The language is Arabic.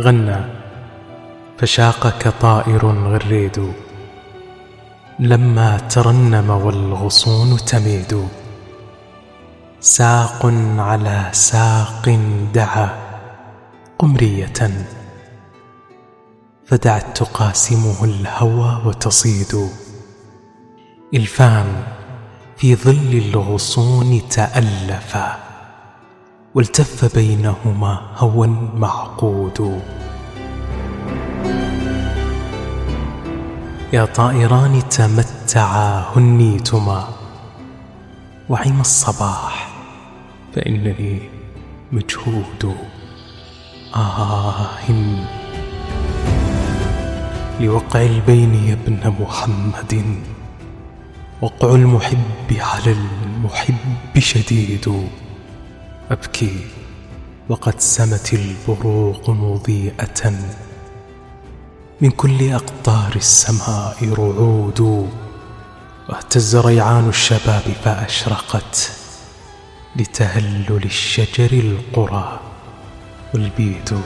غنى فشاق كطائر غريد. لما ترنم والغصون تميد. ساق على ساق دعا قمرية. فدعت تقاسمه الهوى وتصيد. إلفان في ظل الغصون تألفا. والتف بينهما هوى معقود. يا طائران تمتعا هنيتما وعم الصباح فإنني مجهود. آه لوقع البين يا ابن محمد. وقع المحب على المحب شديد. أبكي وقد سمت البروق مضيئة. من كل أقطار السماء رعود واهتز ريعان الشباب فأشرقت. لتهلل الشجر القرى والبيد